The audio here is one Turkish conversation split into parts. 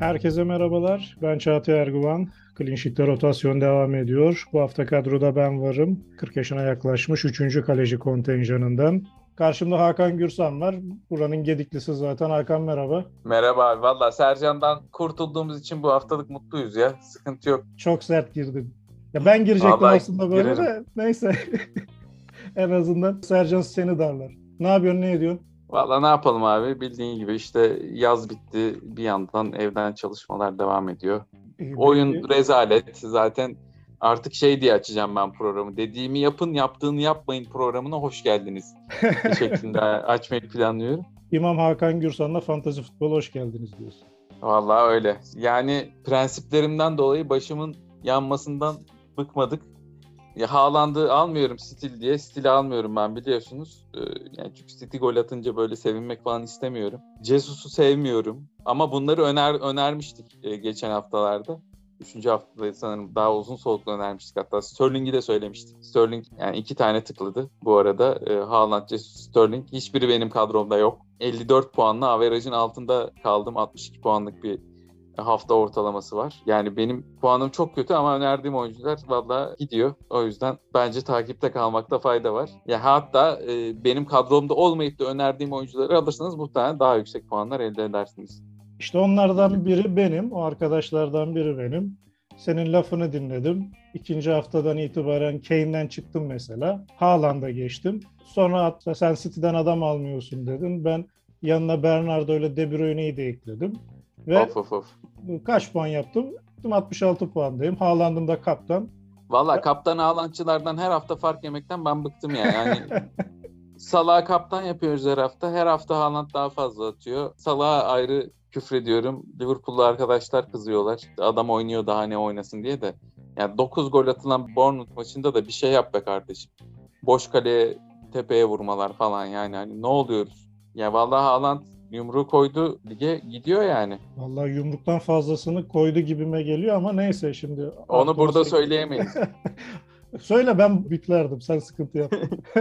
Herkese merhabalar. Ben Çağatay Erguvan. Clean Sheet'te rotasyon devam ediyor. Bu hafta kadroda ben varım. 40 yaşına yaklaşmış 3. kaleci kontenjanından. Karşımda Hakan Gürsan var. Buranın gediklisi zaten. Hakan merhaba. Merhaba abi. Valla Sercan'dan kurtulduğumuz için bu haftalık mutluyuz ya. Sıkıntı yok. Çok sert girdim. Ya ben girecektim Vallahi aslında böyle girerim. de. Neyse. en azından Sercan seni darlar. Ne yapıyorsun, ne ediyorsun? Valla ne yapalım abi? Bildiğin gibi işte yaz bitti. Bir yandan evden çalışmalar devam ediyor. İyi, Oyun peki. rezalet. Zaten artık şey diye açacağım ben programı. Dediğimi yapın, yaptığını yapmayın programına hoş geldiniz. şeklinde açmayı planlıyorum. İmam Hakan Gürsan'la Fantazi Futbol hoş geldiniz diyorsun. Vallahi öyle. Yani prensiplerimden dolayı başımın yanmasından bıkmadık. Ya Haaland'ı almıyorum stil diye. Stili almıyorum ben biliyorsunuz. Ee, yani çünkü City gol atınca böyle sevinmek falan istemiyorum. Jesus'u sevmiyorum. Ama bunları öner önermiştik e, geçen haftalarda. Üçüncü haftada sanırım daha uzun soluklu önermiştik hatta. Sterling'i de söylemiştik. Sterling yani iki tane tıkladı bu arada. E, Haaland, Jesus, Sterling. Hiçbiri benim kadromda yok. 54 puanla averajın altında kaldım. 62 puanlık bir hafta ortalaması var. Yani benim puanım çok kötü ama önerdiğim oyuncular valla gidiyor. O yüzden bence takipte kalmakta fayda var. Ya hatta e, benim kadromda olmayıp da önerdiğim oyuncuları alırsanız muhtemelen daha yüksek puanlar elde edersiniz. İşte onlardan biri benim, o arkadaşlardan biri benim. Senin lafını dinledim. İkinci haftadan itibaren Kane'den çıktım mesela. Haaland'a geçtim. Sonra hatta sen City'den adam almıyorsun dedin. Ben yanına Bernardo ile De Bruyne'yi de ekledim. Ve Of of of. kaç puan yaptım? 66 puandayım. Haaland'ım da kaptan. Valla kaptan ağlançılardan her hafta fark yemekten ben bıktım ya. Yani Salah'ı kaptan yapıyoruz her hafta. Her hafta Haaland daha fazla atıyor. Salah'a ayrı küfrediyorum. Liverpool'lu arkadaşlar kızıyorlar. Adam oynuyor daha ne oynasın diye de. Yani 9 gol atılan Bournemouth maçında da bir şey yap be kardeşim. Boş kaleye tepeye vurmalar falan yani. Hani ne oluyoruz? Ya vallahi Haaland yumruğu koydu lige gidiyor yani. Vallahi yumruktan fazlasını koydu gibime geliyor ama neyse şimdi. Onu burada 18 söyleyemeyiz. Söyle ben biplerdim. Sen sıkıntı yapma.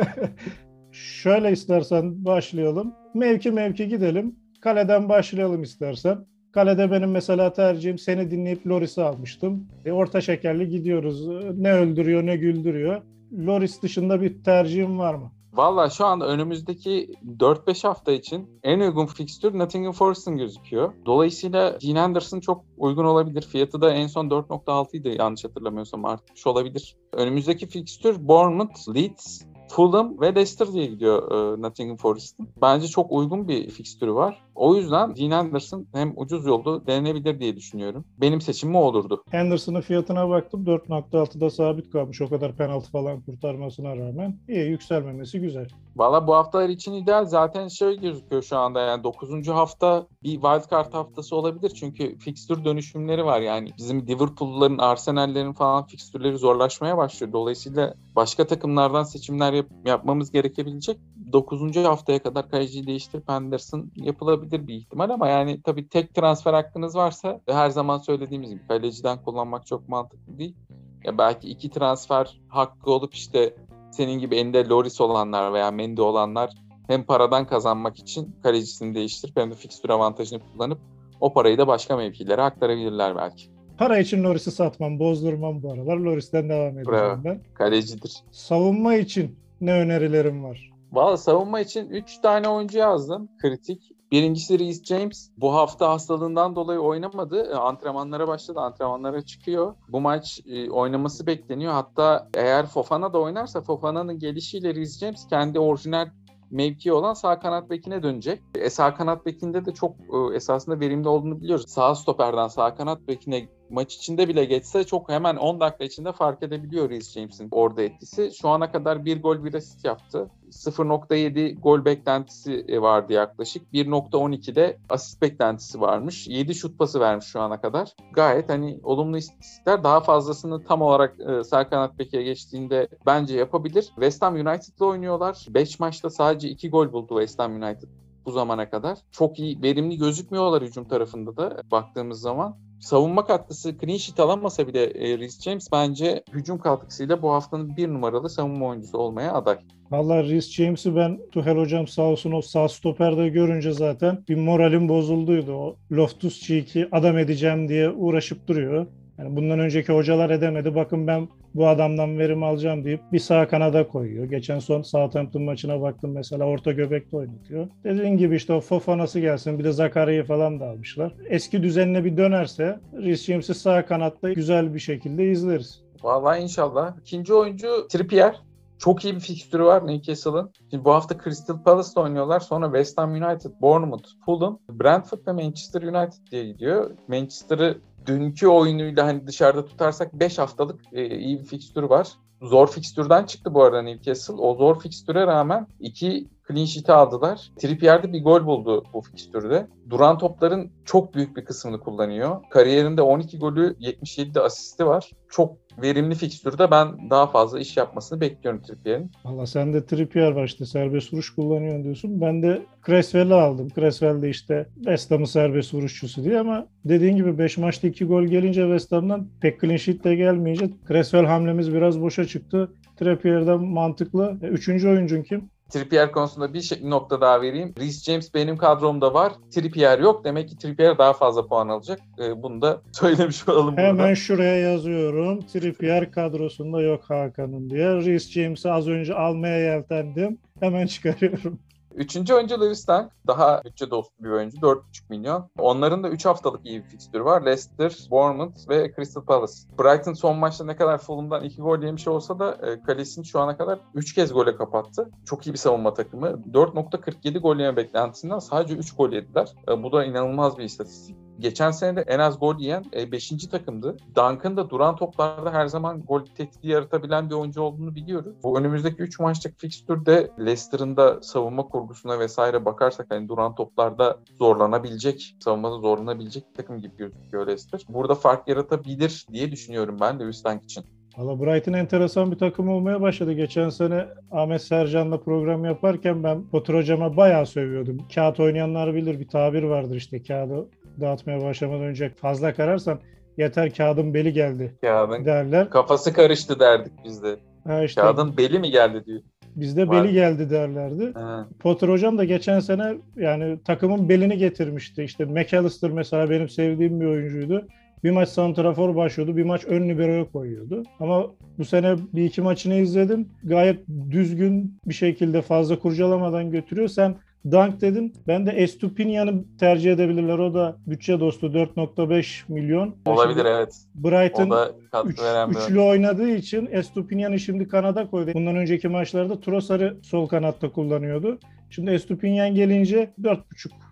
Şöyle istersen başlayalım. Mevki mevki gidelim. Kaleden başlayalım istersen. Kalede benim mesela tercihim seni dinleyip Loris'i almıştım. E, orta şekerli gidiyoruz. Ne öldürüyor ne güldürüyor. Loris dışında bir tercihim var mı? Valla şu anda önümüzdeki 4-5 hafta için en uygun fikstür Nottingham Forest'ın gözüküyor. Dolayısıyla Dean Henderson çok uygun olabilir. Fiyatı da en son 4.6 idi yanlış hatırlamıyorsam artmış olabilir. Önümüzdeki fikstür Bournemouth, Leeds, Fulham ve Leicester diye gidiyor e, Nottingham Forest'ın. Bence çok uygun bir fikstürü var. O yüzden Dean Henderson hem ucuz yolda denenebilir diye düşünüyorum. Benim seçimim o olurdu. Henderson'ın fiyatına baktım. 4.6'da sabit kalmış. O kadar penaltı falan kurtarmasına rağmen. İyi yükselmemesi güzel. Valla bu haftalar için ideal zaten şey gözüküyor şu anda yani 9. hafta bir wildcard haftası olabilir çünkü fikstür dönüşümleri var yani bizim Liverpool'ların, Arsenal'lerin falan fikstürleri zorlaşmaya başlıyor. Dolayısıyla başka takımlardan seçimler yap- yapmamız gerekebilecek. 9. haftaya kadar kaleciyi değiştirip Henderson yapılabilir bir ihtimal ama yani tabii tek transfer hakkınız varsa her zaman söylediğimiz gibi kaleciden kullanmak çok mantıklı değil. Ya belki iki transfer hakkı olup işte senin gibi elinde Loris olanlar veya Mendy olanlar hem paradan kazanmak için kalecisini değiştirip hem de fikstür avantajını kullanıp o parayı da başka mevkilere aktarabilirler belki. Para için Loris'i satmam, bozdurmam bu aralar. Loris'ten devam edeceğim Bravo. ben. Kalecidir. Savunma için ne önerilerim var? Valla savunma için 3 tane oyuncu yazdım kritik. Birincisi Reece James. Bu hafta hastalığından dolayı oynamadı. E, Antrenmanlara başladı. Antrenmanlara çıkıyor. Bu maç e, oynaması bekleniyor. Hatta eğer Fofana da oynarsa Fofana'nın gelişiyle Reece James kendi orijinal mevki olan sağ kanat bekine dönecek. E, sağ kanat bekinde de çok e, esasında verimli olduğunu biliyoruz. Sağ stoperden sağ kanat bekine maç içinde bile geçse çok hemen 10 dakika içinde fark edebiliyor Reece James'in orada etkisi. Şu ana kadar bir gol bir asist yaptı. 0.7 gol beklentisi e, vardı yaklaşık. 1.12'de asist beklentisi varmış. 7 şut pası vermiş şu ana kadar. Gayet hani olumlu istatistikler daha fazlasını tam olarak e, sağ kanat beke geçtiğinde bence yapabilir. West Ham United'la oynuyorlar. 5 maçta sadece 2 gol buldu West Ham United bu zamana kadar. Çok iyi, verimli gözükmüyorlar hücum tarafında da baktığımız zaman. Savunma katkısı clean sheet alamasa bile e, Reece James bence hücum katkısıyla bu haftanın bir numaralı savunma oyuncusu olmaya aday. Valla Rhys James'i ben Tuhel hocam sağ olsun o sağ stoperde görünce zaten bir moralim bozulduydu. O Loftus Cheek'i adam edeceğim diye uğraşıp duruyor. Yani bundan önceki hocalar edemedi. Bakın ben bu adamdan verim alacağım deyip bir sağ kanada koyuyor. Geçen son Southampton maçına baktım mesela orta göbekte oynatıyor. Dediğin gibi işte o Fofana'sı gelsin bir de Zakaria'yı falan da almışlar. Eski düzenine bir dönerse Rhys James'i sağ kanatta güzel bir şekilde izleriz. Vallahi inşallah. İkinci oyuncu Trippier. Çok iyi bir fikstürü var Newcastle'ın. Şimdi bu hafta Crystal Palace'da oynuyorlar. Sonra West Ham United, Bournemouth, Fulham, Brentford ve Manchester United diye gidiyor. Manchester'ı dünkü oyunuyla hani dışarıda tutarsak 5 haftalık e, iyi bir fikstürü var. Zor fikstürden çıktı bu arada Newcastle. O zor fikstüre rağmen iki clean sheet'i aldılar. Trippier'de bir gol buldu bu fikstürde. Duran topların çok büyük bir kısmını kullanıyor. Kariyerinde 12 golü 77 de asisti var. Çok verimli fikstürde ben daha fazla iş yapmasını bekliyorum Trippier'in. Valla sen de Trippier var işte serbest vuruş kullanıyorsun diyorsun. Ben de Creswell'i aldım. Creswell de işte West Ham'ın serbest vuruşçusu diye ama dediğin gibi 5 maçta 2 gol gelince West Ham'dan pek clean sheet de gelmeyince Creswell hamlemiz biraz boşa çıktı. Trippier'den mantıklı. E, üçüncü oyuncun kim? Trippier konusunda bir şey, nokta daha vereyim. Reece James benim kadromda var. Trippier yok. Demek ki Trippier daha fazla puan alacak. Ee, bunu da söylemiş olalım Hemen burada. şuraya yazıyorum. Trippier kadrosunda yok Hakan'ın diye. Reece James'i az önce almaya yeltendim. Hemen çıkarıyorum. Üçüncü oyuncu Lewis Dunk. Daha bütçe dostu bir oyuncu. 4,5 milyon. Onların da 3 haftalık iyi bir fikstürü var. Leicester, Bournemouth ve Crystal Palace. Brighton son maçta ne kadar Fulham'dan 2 gol yemiş olsa da e, kalesini şu ana kadar 3 kez gole kapattı. Çok iyi bir savunma takımı. 4.47 gol yeme beklentisinden sadece 3 gol yediler. E, bu da inanılmaz bir istatistik. Geçen sene de en az gol yiyen 5. takımdı. Duncan da duran toplarda her zaman gol tehdidi yaratabilen bir oyuncu olduğunu biliyoruz. Bu önümüzdeki 3 maçlık fikstürde Leicester'ın da savunma kurgusuna vesaire bakarsak hani duran toplarda zorlanabilecek, savunmada zorlanabilecek bir takım gibi gözüküyor Leicester. Burada fark yaratabilir diye düşünüyorum ben Lewis Dunk için. Valla Brighton enteresan bir takım olmaya başladı. Geçen sene Ahmet Sercan'la program yaparken ben Potter hocama bayağı sövüyordum. Kağıt oynayanlar bilir bir tabir vardır işte kağıdı dağıtmaya başlamadan önce fazla kararsan yeter kağıdın beli geldi Kağıdın derler. kafası karıştı derdik biz de. Ha işte Kağıdın beli mi geldi diyor. bizde Var. beli geldi derlerdi. Ha. Potter hocam da geçen sene yani takımın belini getirmişti. İşte McAllister mesela benim sevdiğim bir oyuncuydu. Bir maç santrafor başlıyordu, bir maç ön libero'ya koyuyordu. Ama bu sene bir iki maçını izledim. Gayet düzgün bir şekilde fazla kurcalamadan götürüyor. Sen Dunk dedin. Ben de Estupinian'ı tercih edebilirler. O da bütçe dostu 4.5 milyon. Olabilir Şimdi evet. Brighton Üç, bir üçlü oynadığı için Estupinyan'ı şimdi kanada koydu. Bundan önceki maçlarda Trossard'ı sol kanatta kullanıyordu. Şimdi Estupinyan gelince 4,5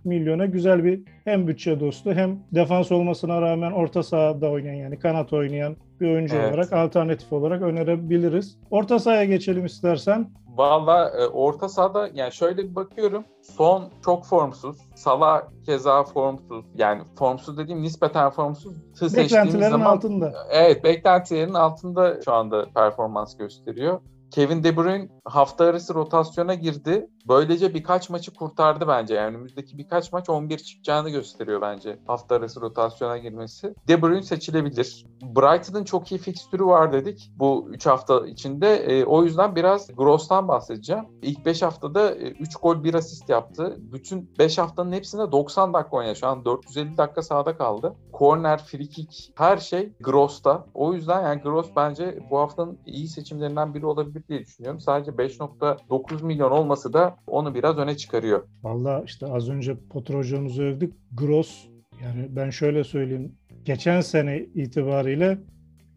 milyona güzel bir hem bütçe dostu hem defans olmasına rağmen orta sahada oynayan yani kanat oynayan bir oyuncu Evet. olarak alternatif olarak önerebiliriz. Orta sahaya geçelim istersen. Valla e, orta sahada yani şöyle bir bakıyorum. Son çok formsuz. Salah keza formsuz. Yani formsuz dediğim nispeten formsuz. Beklentilerin zaman altında. Evet beklentilerin altında şu anda performans gösteriyor. Kevin De Bruyne hafta arası rotasyona girdi. Böylece birkaç maçı kurtardı bence. Yani önümüzdeki birkaç maç 11 çıkacağını gösteriyor bence hafta arası rotasyona girmesi. De Bruyne seçilebilir. Brighton'ın çok iyi fikstürü var dedik bu 3 hafta içinde. E, o yüzden biraz Gross'tan bahsedeceğim. İlk 5 haftada 3 gol 1 asist yaptı. Bütün 5 haftanın hepsinde 90 dakika oynadı. Şu an 450 dakika sahada kaldı. Corner, free kick her şey Gross'ta. O yüzden yani Gross bence bu haftanın iyi seçimlerinden biri olabilir diye düşünüyorum. Sadece 5.9 milyon olması da onu biraz öne çıkarıyor. Valla işte az önce Potter hocamızı övdük. Gross yani ben şöyle söyleyeyim. Geçen sene itibariyle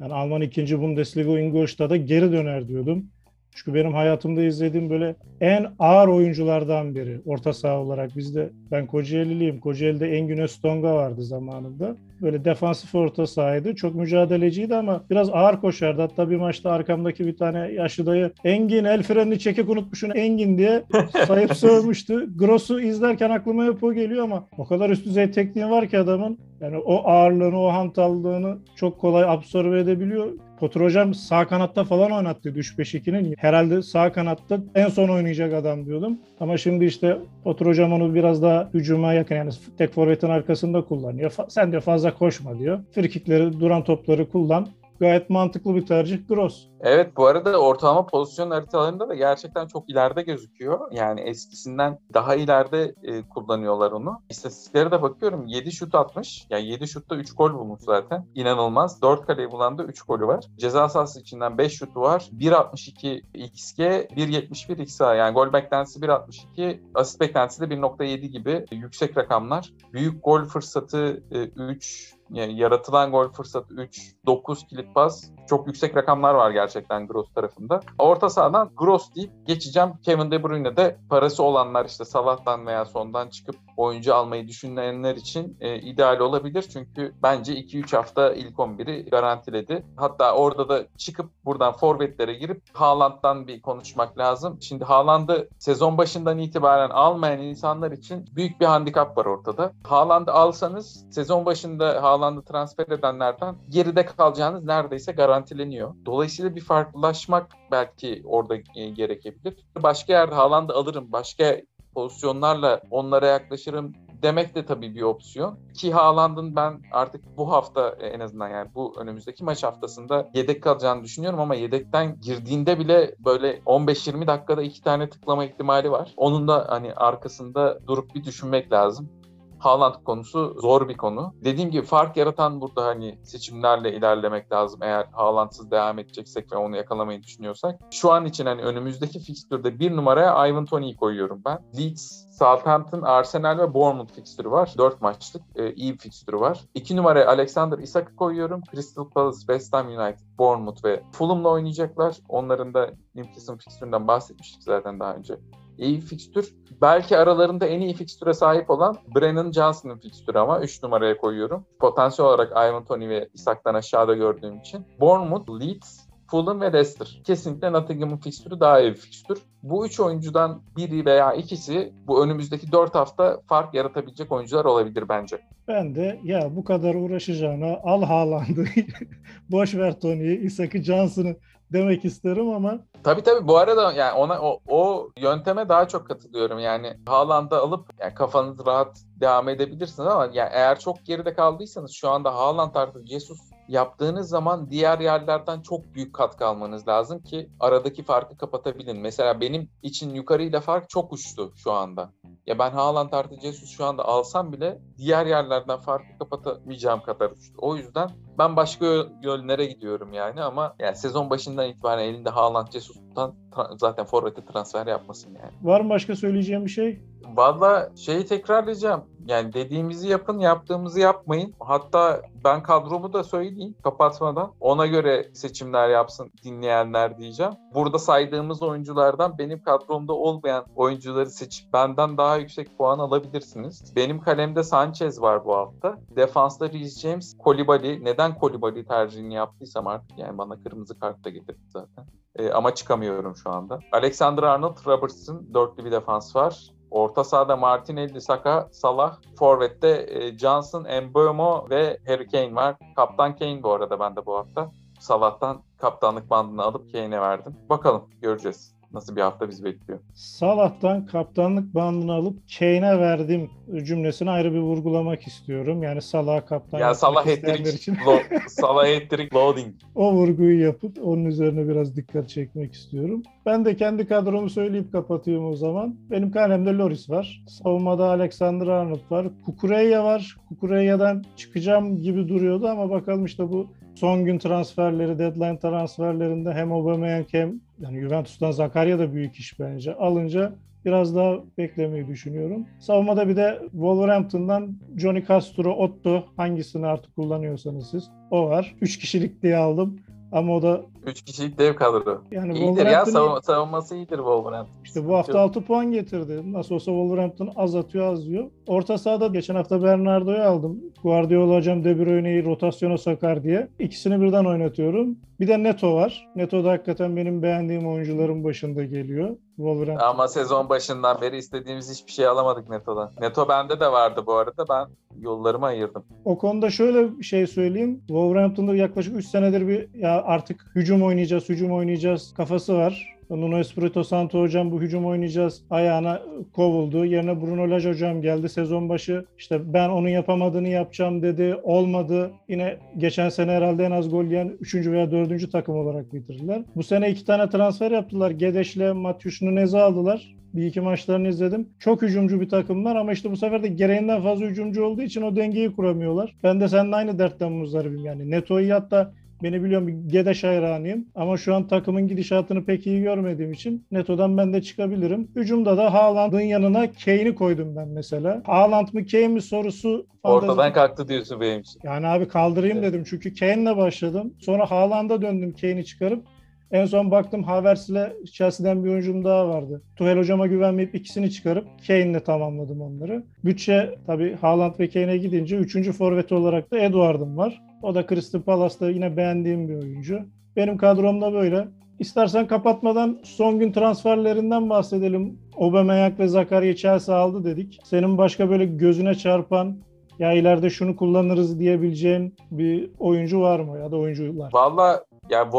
yani Alman 2. Bundesliga Ingolstadt'a geri döner diyordum. Çünkü benim hayatımda izlediğim böyle en ağır oyunculardan biri. Orta saha olarak bizde ben Kocaeli'liyim. Kocaeli'de Engin Öztonga vardı zamanında. Böyle defansif orta sahaydı. Çok mücadeleciydi ama biraz ağır koşardı. Hatta bir maçta arkamdaki bir tane yaşlı dayı Engin el frenini çekip unutmuşsun Engin diye sayıp sövmüştü. Gross'u izlerken aklıma hep o geliyor ama o kadar üst düzey tekniği var ki adamın. Yani o ağırlığını, o hantallığını çok kolay absorbe edebiliyor. Potter hocam sağ kanatta falan oynattı 3-5-2'nin. Herhalde sağ kanatta en son oynayacak adam diyordum. Ama şimdi işte Potter hocam onu biraz daha hücuma yakın yani tek forvetin arkasında kullanıyor. Sen de fazla koşma diyor. Frikikleri, duran topları kullan gayet mantıklı bir tercih Gross. Evet bu arada ortalama pozisyon haritalarında da gerçekten çok ileride gözüküyor. Yani eskisinden daha ileride e, kullanıyorlar onu. İstatistiklere de bakıyorum 7 şut atmış. Yani 7 şutta 3 gol bulmuş zaten. İnanılmaz. 4 kaleyi bulan da 3 golü var. Ceza sahası içinden 5 şutu var. 1.62 XG, 1.71 XA. Yani gol beklentisi 1.62, asist beklentisi de 1.7 gibi yüksek rakamlar. Büyük gol fırsatı e, 3, yani yaratılan gol fırsatı 3, 9 kilit pas. Çok yüksek rakamlar var gerçekten Gross tarafında. Orta sahadan Gross deyip geçeceğim. Kevin De Bruyne de parası olanlar işte Salah'tan veya sondan çıkıp oyuncu almayı düşünenler için e, ideal olabilir. Çünkü bence 2-3 hafta ilk 11'i garantiledi. Hatta orada da çıkıp buradan forvetlere girip Haaland'dan bir konuşmak lazım. Şimdi Haaland'ı sezon başından itibaren almayan insanlar için büyük bir handikap var ortada. Haaland'ı alsanız sezon başında Haaland'ı transfer edenlerden geride kalacağınız neredeyse garantileniyor. Dolayısıyla bir farklılaşmak belki orada e, gerekebilir. Başka yerde Haaland'ı alırım, başka pozisyonlarla onlara yaklaşırım demek de tabii bir opsiyon. Ki Haaland'ın ben artık bu hafta en azından yani bu önümüzdeki maç haftasında yedek kalacağını düşünüyorum ama yedekten girdiğinde bile böyle 15-20 dakikada iki tane tıklama ihtimali var. Onun da hani arkasında durup bir düşünmek lazım. Haaland konusu zor bir konu. Dediğim gibi fark yaratan burada hani seçimlerle ilerlemek lazım eğer Haaland'sız devam edeceksek ve onu yakalamayı düşünüyorsak. Şu an için hani önümüzdeki fikstürde bir numaraya Ivan Toney'i koyuyorum ben. Leeds, Southampton, Arsenal ve Bournemouth fikstürü var. 4 maçlık e, iyi bir fikstürü var. 2 numaraya Alexander Isak'ı koyuyorum. Crystal Palace, West Ham United, Bournemouth ve Fulham'la oynayacaklar. Onların da Newcastle fikstüründen bahsetmiştik zaten daha önce iyi fikstür. Belki aralarında en iyi fikstüre sahip olan Brennan Johnson'ın fikstürü ama 3 numaraya koyuyorum. Potansiyel olarak Ivan Tony ve Isak'tan aşağıda gördüğüm için. Bournemouth, Leeds, Fulham ve Leicester. Kesinlikle Nottingham'ın fikstürü daha iyi bir fikstür. Bu üç oyuncudan biri veya ikisi bu önümüzdeki dört hafta fark yaratabilecek oyuncular olabilir bence. Ben de ya bu kadar uğraşacağına al Haaland'ı, boş ver Tony'yi, Isak'ı, Johnson'ı demek isterim ama. Tabii tabii bu arada yani ona o, o yönteme daha çok katılıyorum. Yani Haaland'ı alıp yani kafanız rahat devam edebilirsiniz ama yani eğer çok geride kaldıysanız şu anda Haaland artı Jesus yaptığınız zaman diğer yerlerden çok büyük katkı almanız lazım ki aradaki farkı kapatabilin. Mesela benim için yukarıyla fark çok uçtu şu anda. Ya ben Haaland artı Jesus şu anda alsam bile diğer yerlerden farkı kapatamayacağım kadar uçtu. O yüzden ben başka yönlere gidiyorum yani ama yani sezon başından itibaren elinde Haaland Jesus'tan zaten forvete transfer yapmasın yani. Var mı başka söyleyeceğim bir şey? Valla şeyi tekrarlayacağım. Yani dediğimizi yapın, yaptığımızı yapmayın. Hatta ben kadromu da söyleyeyim kapatmadan. Ona göre seçimler yapsın dinleyenler diyeceğim. Burada saydığımız oyunculardan benim kadromda olmayan oyuncuları seçip benden daha yüksek puan alabilirsiniz. Benim kalemde Sanchez var bu hafta. Defansta Reece James, Kolibali. Neden Kolibali tercihini yaptıysam artık yani bana kırmızı kart da getirdi zaten. E, ama çıkamıyorum şu anda. Alexander Arnold, Robertson dörtlü bir defans var. Orta sahada Martinelli, Saka, Salah. Forvet'te e, Johnson, Mbeumo ve Harry Kane var. Kaptan Kane bu arada bende bu hafta. Salah'tan kaptanlık bandını alıp Kane'e verdim. Bakalım göreceğiz nasıl bir hafta bizi bekliyor. Salah'tan kaptanlık bandını alıp Kane'e verdim cümlesini ayrı bir vurgulamak istiyorum. Yani Salah kaptan ya Salah hat için. lo- Salah hat loading. o vurguyu yapıp onun üzerine biraz dikkat çekmek istiyorum. Ben de kendi kadromu söyleyip kapatayım o zaman. Benim kalemde Loris var. Savunmada Alexander Arnold var. Kukureya var. Kukureya'dan çıkacağım gibi duruyordu ama bakalım işte bu son gün transferleri, deadline transferlerinde hem Aubameyang hem yani Juventus'tan Zakaria da büyük iş bence. Alınca biraz daha beklemeyi düşünüyorum. Savunmada bir de Wolverhampton'dan Johnny Castro, Otto hangisini artık kullanıyorsanız siz o var. 3 kişilik diye aldım. Ama o da 3 kişilik dev kadro. Yani İyidir ya Wolverhampton- savun- savunması iyidir Wolverhampton. İşte bu hafta 6 puan getirdi. Nasıl olsa Wolverhampton az atıyor az yiyor. Orta sahada geçen hafta Bernardo'yu aldım. Guardiola hocam De Bruyne'yi rotasyona sokar diye. İkisini birden oynatıyorum. Bir de Neto var. Neto da hakikaten benim beğendiğim oyuncuların başında geliyor. Wolverhampton. Ama sezon başından beri istediğimiz hiçbir şey alamadık Neto'dan. Neto bende de vardı bu arada. Ben yollarımı ayırdım. O konuda şöyle bir şey söyleyeyim. Wolverhampton'da yaklaşık 3 senedir bir ya artık hücum oynayacağız, hücum oynayacağız kafası var. Nuno Espirito Santo hocam bu hücum oynayacağız ayağına kovuldu. Yerine Bruno Lage hocam geldi sezon başı. İşte ben onun yapamadığını yapacağım dedi. Olmadı. Yine geçen sene herhalde en az gol yiyen 3. veya 4. takım olarak bitirdiler. Bu sene iki tane transfer yaptılar. Gedeş'le Matyuş Nunez'i aldılar. Bir iki maçlarını izledim. Çok hücumcu bir takımlar ama işte bu sefer de gereğinden fazla hücumcu olduğu için o dengeyi kuramıyorlar. Ben de seninle aynı dertten muzdaribim yani. Neto'yu hatta Beni biliyorum bir Gedeş hayranıyım ama şu an takımın gidişatını pek iyi görmediğim için Neto'dan ben de çıkabilirim. Hücumda da Haaland'ın yanına Kane'i koydum ben mesela. Haaland mı Kane mi sorusu Ortadan fantezik- kalktı diyorsun benim için. yani abi kaldırayım Evet. dedim çünkü Kane'le başladım. Sonra Haaland'a döndüm Kane'i çıkarıp. En son baktım Havertz'le Chelsea'den bir oyuncum daha vardı. Tuhel hocama güvenmeyip ikisini çıkarıp Kane'le tamamladım onları. Bütçe tabii Haaland ve Kane'e gidince üçüncü forveti olarak da Eduard'ım var. O da Crystal Palace'da yine beğendiğim bir oyuncu. Benim kadromda böyle. İstersen kapatmadan son gün transferlerinden bahsedelim. Aubameyang ve Zakaria Chelsea aldı dedik. Senin başka böyle gözüne çarpan ya ileride şunu kullanırız diyebileceğin bir oyuncu var mı ya da oyuncular? Valla ya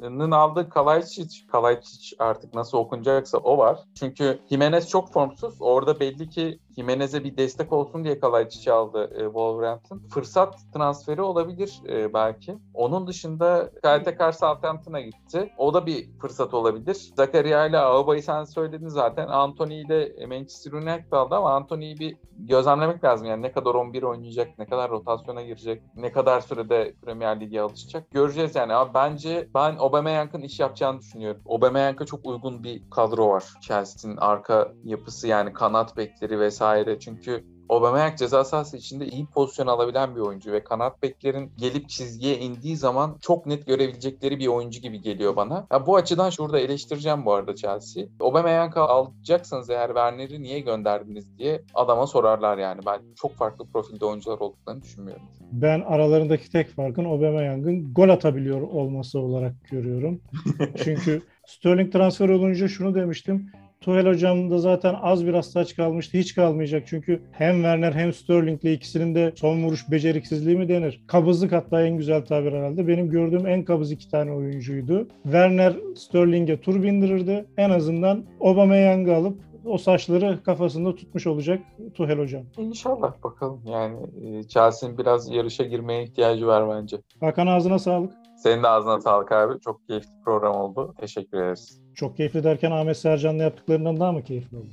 Wolverhampton'ın aldığı Kalajdzic, Kalajdzic artık nasıl okunacaksa o var. Çünkü Jimenez çok formsuz. Orada belli ki Jimenez'e bir destek olsun diye Kalajdzic'i aldı e, Wolverhampton. Fırsat transferi olabilir e, belki. Onun dışında Kyle Southampton'a gitti. O da bir fırsat olabilir. Zakaria ile Auba'yı sen söyledin zaten. Anthony ile Manchester United aldı ama Anthony'yi bir gözlemlemek lazım. Yani ne kadar 11 oynayacak, ne kadar rotasyona girecek, ne kadar sürede Premier Lig'e alışacak. Göreceğiz yani. Ama bence ben Aubameyang'ın iş yapacağını düşünüyorum. Aubameyang'a çok uygun bir kadro var. Chelsea'nin arka yapısı yani kanat bekleri vesaire. Çünkü Aubameyang ceza sahası içinde iyi pozisyon alabilen bir oyuncu ve kanat beklerin gelip çizgiye indiği zaman çok net görebilecekleri bir oyuncu gibi geliyor bana. Ya bu açıdan şurada eleştireceğim bu arada Chelsea. Aubameyang'ı alacaksanız eğer Werner'i niye gönderdiniz diye adama sorarlar yani. Ben çok farklı profilde oyuncular olduklarını düşünmüyorum. Ben aralarındaki tek farkın Aubameyang'ın gol atabiliyor olması olarak görüyorum. Çünkü Sterling transfer olunca şunu demiştim. Tuchel hocam da zaten az biraz saç kalmıştı. Hiç kalmayacak. Çünkü hem Werner hem Sterling'le ikisinin de son vuruş beceriksizliği mi denir? Kabızlık hatta en güzel tabir herhalde. Benim gördüğüm en kabız iki tane oyuncuydu. Werner Sterling'e tur bindirirdi. En azından Aubameyang'ı alıp o saçları kafasında tutmuş olacak Tuchel hocam. İnşallah bakalım. Yani e, Chelsea'nin biraz yarışa girmeye ihtiyacı var bence. Hakan ağzına sağlık. Senin de ağzına sağlık abi. Çok keyifli program oldu. Teşekkür ederiz. Çok keyifli derken Ahmet Sercan'la yaptıklarından daha mı keyifli oldu?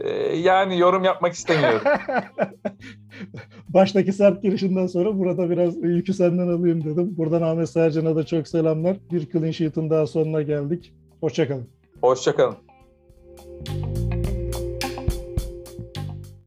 Ee, yani yorum yapmak istemiyorum. Baştaki sert girişinden sonra burada biraz yükü senden alayım dedim. Buradan Ahmet Sercan'a da çok selamlar. Bir clean sheet'in daha sonuna geldik. Hoşçakalın. Hoşçakalın.